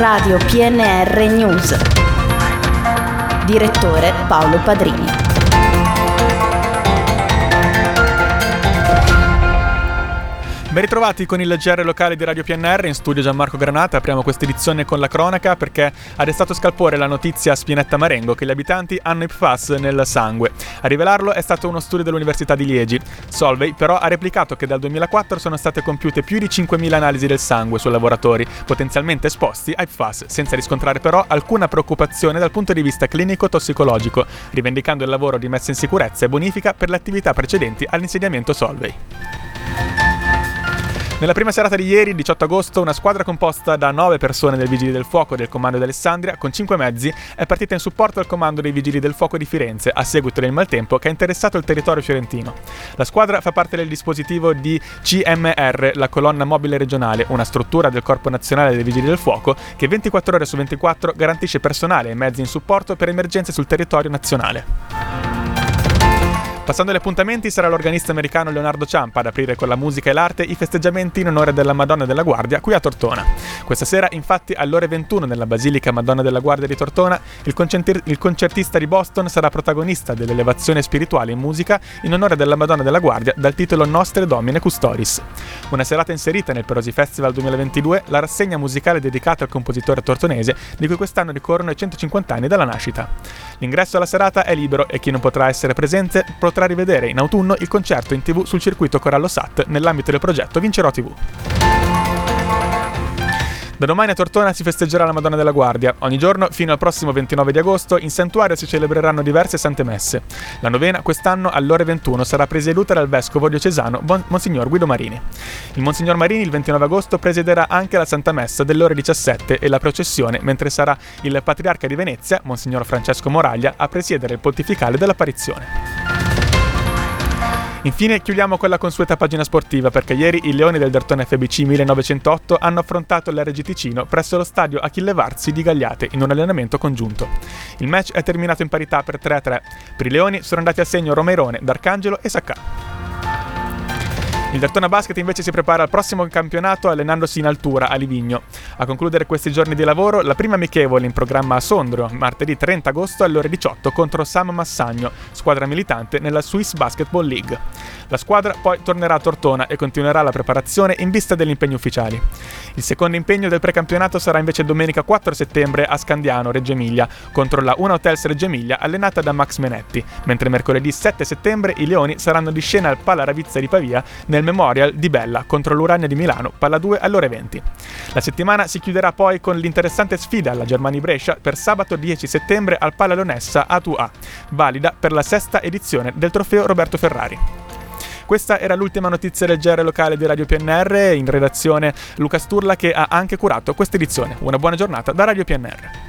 Radio PNR News. Direttore Paolo Padrini. Ben ritrovati con il GR locale di Radio PNR, in studio Gianmarco Granata, apriamo questa edizione con la cronaca perché ha destato scalpore la notizia a Spinetta Marengo che gli abitanti hanno IPFAS nel sangue. A rivelarlo è stato uno studio dell'Università di Liegi. Solvay però ha replicato che dal 2004 sono state compiute più di 5.000 analisi del sangue su lavoratori potenzialmente esposti a IPFAS, senza riscontrare però alcuna preoccupazione dal punto di vista clinico-tossicologico, rivendicando il lavoro di messa in sicurezza e bonifica per le attività precedenti all'insediamento Solvay. Nella prima serata di ieri, 18 agosto, una squadra composta da 9 persone del Vigili del Fuoco del Comando di Alessandria, con 5 mezzi, è partita in supporto al Comando dei Vigili del Fuoco di Firenze, a seguito del maltempo che ha interessato il territorio fiorentino. La squadra fa parte del dispositivo di CMR, la colonna mobile regionale, una struttura del Corpo Nazionale dei Vigili del Fuoco che 24 ore su 24 garantisce personale e mezzi in supporto per emergenze sul territorio nazionale. Passando agli appuntamenti, sarà l'organista americano Leonardo Ciampa ad aprire con la musica e l'arte i festeggiamenti in onore della Madonna della Guardia qui a Tortona. Questa sera, infatti, alle ore 21 nella Basilica Madonna della Guardia di Tortona, il, concerti- il concertista di Boston sarà protagonista dell'elevazione spirituale in musica in onore della Madonna della Guardia dal titolo Nostre Domine Custoris. Una serata inserita nel Perosi Festival 2022, la rassegna musicale dedicata al compositore tortonese, di cui quest'anno ricorrono i 150 anni dalla nascita. L'ingresso alla serata è libero e chi non potrà essere presente potrà rivedere in autunno il concerto in tv sul circuito Corallo Sat nell'ambito del progetto Vincerò TV. Da domani a Tortona si festeggerà la Madonna della Guardia. Ogni giorno, fino al prossimo 29 di agosto, in santuario si celebreranno diverse sante messe. La novena, quest'anno, alle ore 21, sarà presieduta dal vescovo diocesano Monsignor Guido Marini. Il Monsignor Marini, il 29 agosto, presiederà anche la Santa Messa delle ore 17 e la processione, mentre sarà il Patriarca di Venezia, Monsignor Francesco Moraglia, a presiedere il pontificale dell'apparizione. Infine chiudiamo con la consueta pagina sportiva perché ieri i Leoni del Dertone FBC 1908 hanno affrontato l'RG Ticino presso lo stadio Achille Varzi di Gagliate in un allenamento congiunto. Il match è terminato in parità per 3-3. Per i Leoni sono andati a segno Romerone, D'Arcangelo e Sacca. Il Dertona Basket invece si prepara al prossimo campionato allenandosi in altura a Livigno. A concludere questi giorni di lavoro, la prima amichevole in programma a Sondrio, martedì 30 agosto alle ore 18 contro Sam Massagno, squadra militante nella Swiss Basketball League. La squadra poi tornerà a Tortona e continuerà la preparazione in vista degli impegni ufficiali. Il secondo impegno del precampionato sarà invece domenica 4 settembre a Scandiano, Reggio Emilia, contro la Una Hotels Reggio Emilia allenata da Max Menetti, mentre mercoledì 7 settembre i Leoni saranno di scena al Pala Ravizza di Pavia nel nel Memorial di Bella contro l'Urania di Milano, palla 2 alle ore 20. La settimana si chiuderà poi con l'interessante sfida alla Germania Brescia per sabato 10 settembre al Palla Leonessa A2A, valida per la sesta edizione del trofeo Roberto Ferrari. Questa era l'ultima notizia del GR locale di Radio PNR, in redazione Luca Sturla che ha anche curato questa edizione. Una buona giornata da Radio PNR.